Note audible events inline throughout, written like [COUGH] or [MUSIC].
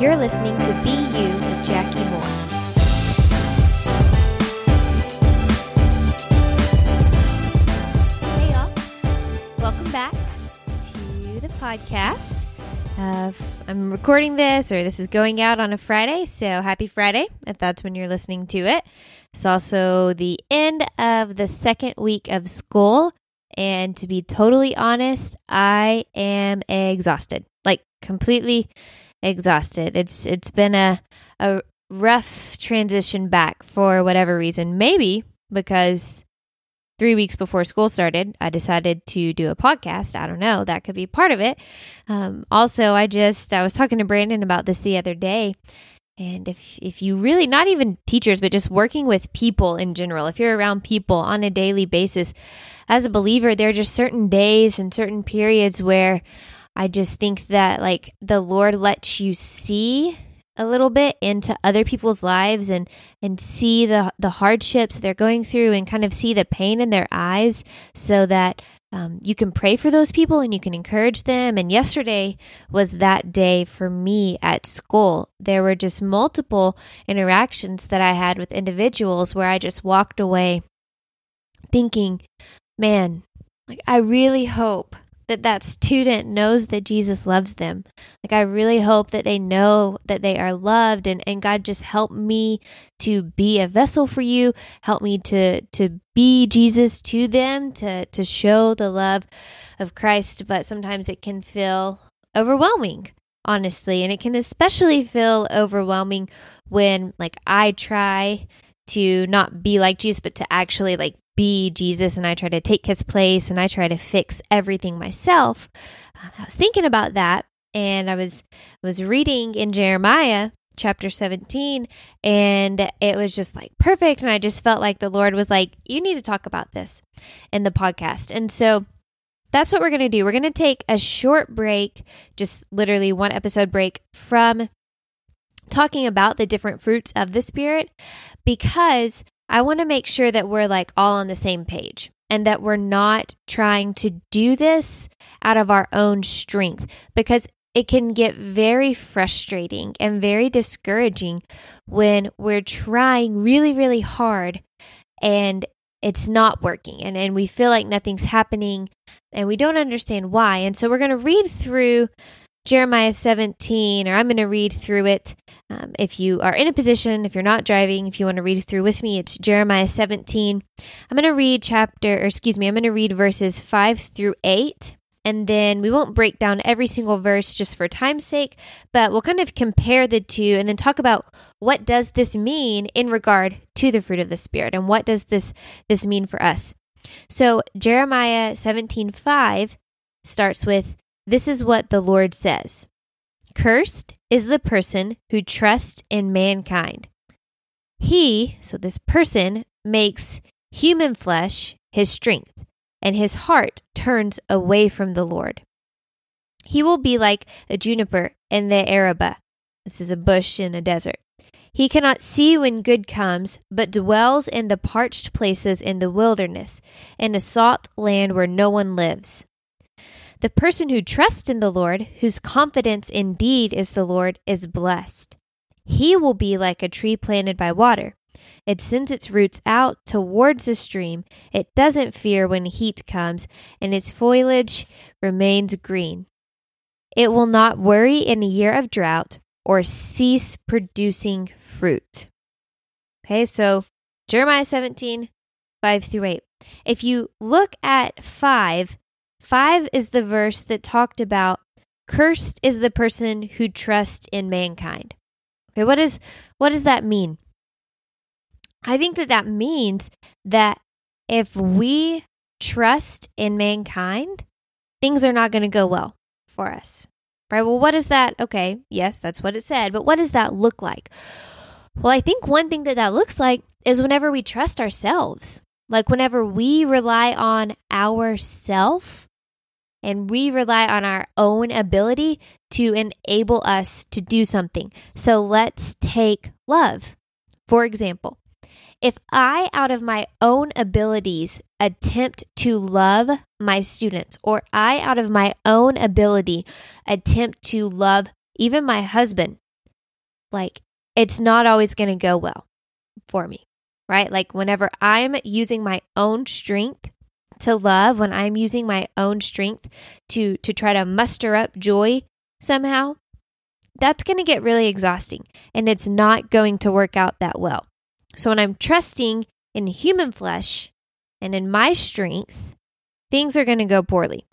You're listening to Be You with Jackie Moore. Hey, y'all. Welcome back to the podcast. Uh, I'm recording this, or this is going out on a Friday, so happy Friday if that's when you're listening to it. It's also the end of the second week of school, and to be totally honest, I am exhausted, like completely exhausted. It's it's been a a rough transition back for whatever reason. Maybe because three weeks before school started, I decided to do a podcast. I don't know. That could be part of it. Um, also, I just I was talking to Brandon about this the other day. And if if you really not even teachers, but just working with people in general, if you're around people on a daily basis, as a believer, there are just certain days and certain periods where I just think that like the Lord lets you see a little bit into other people's lives and and see the the hardships they're going through and kind of see the pain in their eyes so that um, you can pray for those people and you can encourage them. And yesterday was that day for me at school. There were just multiple interactions that I had with individuals where I just walked away thinking, man, like I really hope that that student knows that Jesus loves them. Like I really hope that they know that they are loved and and God just help me to be a vessel for you, help me to to be Jesus to them, to to show the love of Christ, but sometimes it can feel overwhelming, honestly, and it can especially feel overwhelming when like I try to not be like Jesus but to actually like be Jesus and I try to take his place and I try to fix everything myself. Um, I was thinking about that and I was was reading in Jeremiah chapter 17 and it was just like perfect and I just felt like the Lord was like you need to talk about this in the podcast. And so that's what we're going to do. We're going to take a short break, just literally one episode break from talking about the different fruits of the spirit because I want to make sure that we're like all on the same page and that we're not trying to do this out of our own strength because it can get very frustrating and very discouraging when we're trying really, really hard and it's not working and, and we feel like nothing's happening and we don't understand why. And so we're going to read through Jeremiah 17, or I'm going to read through it. Um, if you are in a position, if you're not driving, if you want to read through with me, it's Jeremiah 17. I'm going to read chapter, or excuse me, I'm going to read verses 5 through 8. And then we won't break down every single verse just for time's sake, but we'll kind of compare the two and then talk about what does this mean in regard to the fruit of the spirit and what does this this mean for us. So Jeremiah 17:5 starts with this is what the Lord says Cursed is the person who trusts in mankind. He, so this person, makes human flesh his strength, and his heart turns away from the Lord. He will be like a juniper in the Araba. This is a bush in a desert. He cannot see when good comes, but dwells in the parched places in the wilderness, in a salt land where no one lives. The person who trusts in the Lord, whose confidence indeed is the Lord, is blessed. He will be like a tree planted by water. It sends its roots out towards the stream. It doesn't fear when heat comes, and its foliage remains green. It will not worry in a year of drought or cease producing fruit. Okay, so Jeremiah 17, 5 through 8. If you look at 5, Five is the verse that talked about cursed is the person who trusts in mankind. Okay, what is what does that mean? I think that that means that if we trust in mankind, things are not going to go well for us. Right? Well, what is that? Okay, yes, that's what it said, but what does that look like? Well, I think one thing that that looks like is whenever we trust ourselves. Like whenever we rely on ourself and we rely on our own ability to enable us to do something. So let's take love. For example, if I, out of my own abilities, attempt to love my students, or I, out of my own ability, attempt to love even my husband, like it's not always going to go well for me, right? Like whenever I'm using my own strength to love, when I'm using my own strength to to try to muster up joy somehow, that's going to get really exhausting and it's not going to work out that well. So when I'm trusting in human flesh and in my strength, things are going to go poorly.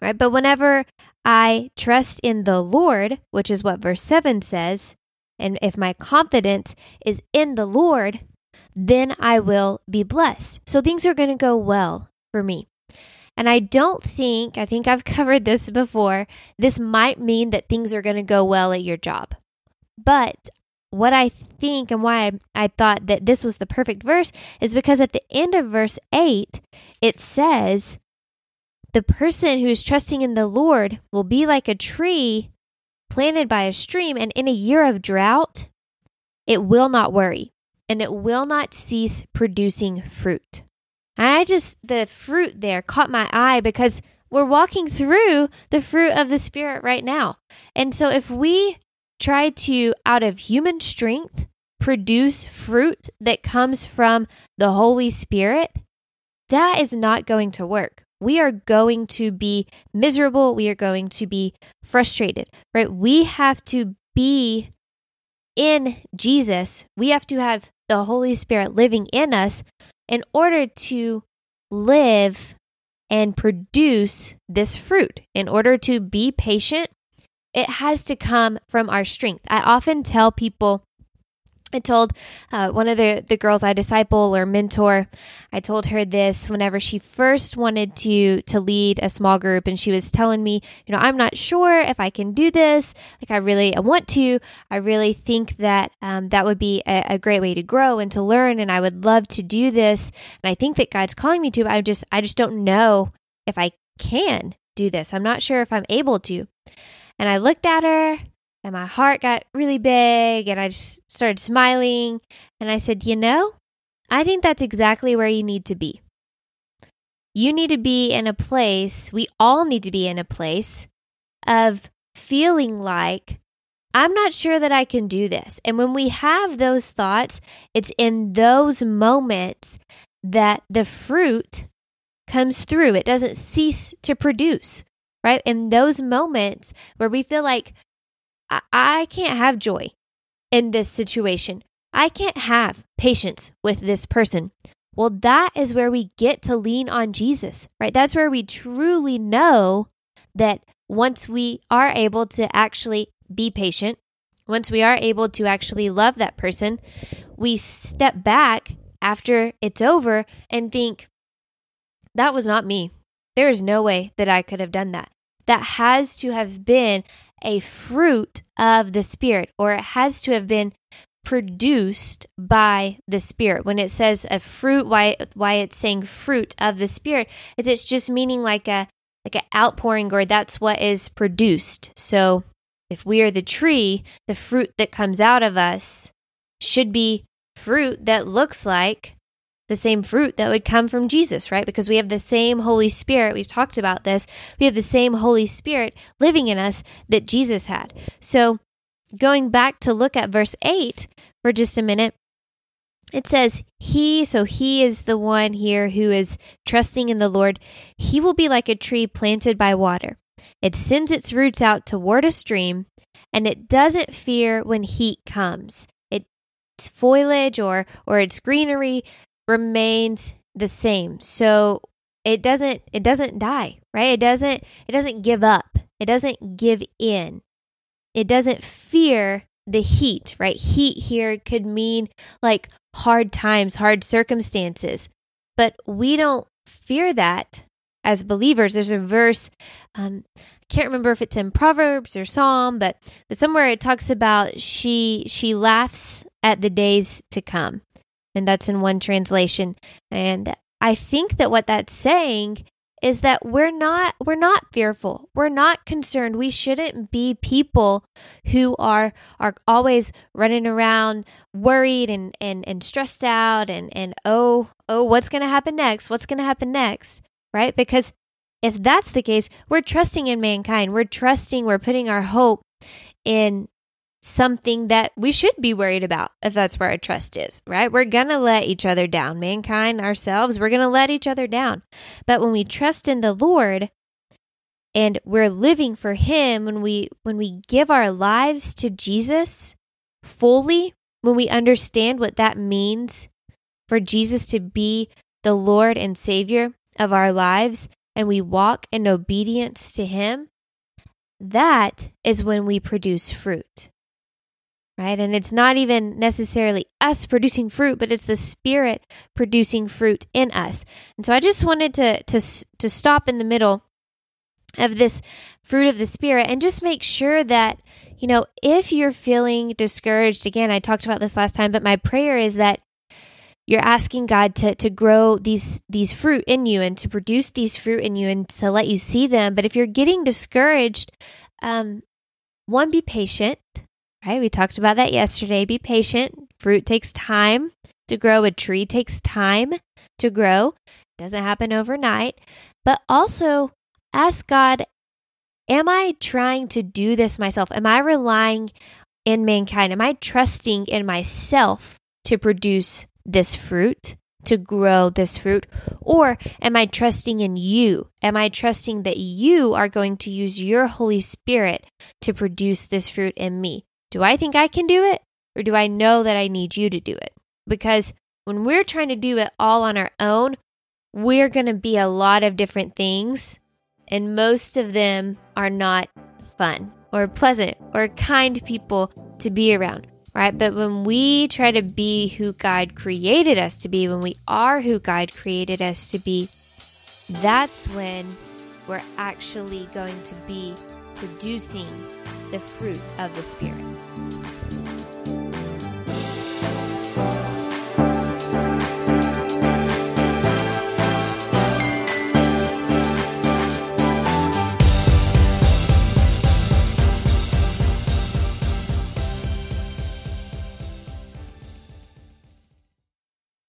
Right? But whenever I trust in the Lord, which is what verse 7 says, and if my confidence is in the Lord, then I will be blessed. So things are going to go well for me. And I don't think, I think I've [LAUGHS] covered this before, this might mean that things are going to go well at your job. But what I think and why I, thought that this was the perfect verse is because at the end of verse 8, it says, The person who's trusting in the Lord will be like a tree planted by a stream, and in a year of drought, it will not worry and it will not cease producing fruit. And I just, the fruit there caught my eye because we're walking through the fruit of the Spirit right now. And so if we try to, out of human strength, produce fruit that comes from the Holy Spirit, that is not going to work. We are going to be miserable. We are going to be frustrated, right? We have to be in Jesus. We have to have the Holy Spirit living in us in order to live and produce this fruit, in order to be patient, it has to come from our strength. I often tell people I told uh, one of the, the girls I disciple or mentor, I told her this whenever she first wanted to to lead a small group, and she was telling me, you know, I'm not sure if I can do this. Like I really I want to. I really think that um, that would be a, a, great way to grow and to learn, and I would love to do this. And I think that God's calling me to. But I just I just don't know if I can do this. I'm not sure if I'm able to. And I looked at her and my heart got really big and I just started smiling and I said, "You know, I think that's exactly where you need to be. You need to be in a place, we all need to be in a place of feeling like I'm not sure that I can do this. And when we have those thoughts, it's in those moments that the fruit comes through. It doesn't cease to produce, right? In those moments where we feel like I can't have joy in this situation. I can't have patience with this person. Well, that is where we get to lean on Jesus, right? That's where we truly know that once we are able to actually be patient, once we are able to actually love that person, we step back after it's over and think, that was not me. There is no way that I could have done that. That has to have been a fruit of the Spirit, or it has to have been produced by the Spirit. When it says a fruit, why why it's saying fruit of the Spirit is it's just meaning like a like an outpouring, or that's what is produced. So if we are the tree, the fruit that comes out of us should be fruit that looks like the same fruit that would come from Jesus, right? Because we have the same Holy Spirit. We've talked about this. We have the same Holy Spirit living in us that Jesus had. So, going back to look at verse 8 for just a minute, it says, He, so He is the one here who is trusting in the Lord. He will be like a tree planted by water. It sends its roots out toward a stream, and it doesn't fear when heat comes its foliage or or its greenery remains the same. So it doesn't it doesn't die, right? It doesn't it doesn't give up. It doesn't give in. It doesn't fear the heat, right? Heat here could mean like hard times, hard circumstances. But we don't fear that as believers. There's a verse, um, I can't remember if it's in Proverbs or Psalm, but, but somewhere it talks about she she laughs at the days to come and that's in one translation. And I think that what that's saying is that we're not we're not fearful. We're not concerned. We shouldn't be people who are are always running around worried and and and stressed out and and oh, oh, what's going to happen next? What's going to happen next? Right? Because if that's the case, we're trusting in mankind. We're trusting, we're putting our hope in something that we should be worried about if that's where our trust is, right? We're going to let each other down. Mankind, ourselves, we're going to let each other down. But when we trust in the Lord and we're living for him when we when we give our lives to Jesus fully, when we understand what that means for Jesus to be the Lord and Savior of our lives and we walk in obedience to him, that is when we produce fruit right? And it's not even necessarily us producing fruit, but it's the Spirit producing fruit in us. And so I just wanted to to to stop in the middle of this fruit of the Spirit and just make sure that you know if you're feeling discouraged. Again, I talked about this last time, but my prayer is that you're asking God to to grow these these fruit in you and to produce these fruit in you and to let you see them. But if you're getting discouraged, um, one, be patient right? We talked about that yesterday. Be patient. Fruit takes time to grow, a tree takes time to grow. It doesn't happen overnight. But also ask God, am I trying to do this myself? Am I relying in mankind? Am I trusting in myself to produce this fruit? to grow this fruit? Or am I trusting in you? Am I trusting that you are going to use your Holy Spirit to produce this fruit in me? Do I think I can do it? Or do I know that I need you to do it? Because when we're trying to do it all on our own, we're going to be a lot of different things, and most of them are not fun or pleasant or kind people to be around, right? But when we try to be who God created us to be, when we are who God created us to be, that's when we're actually going to be producing the fruit of the Spirit.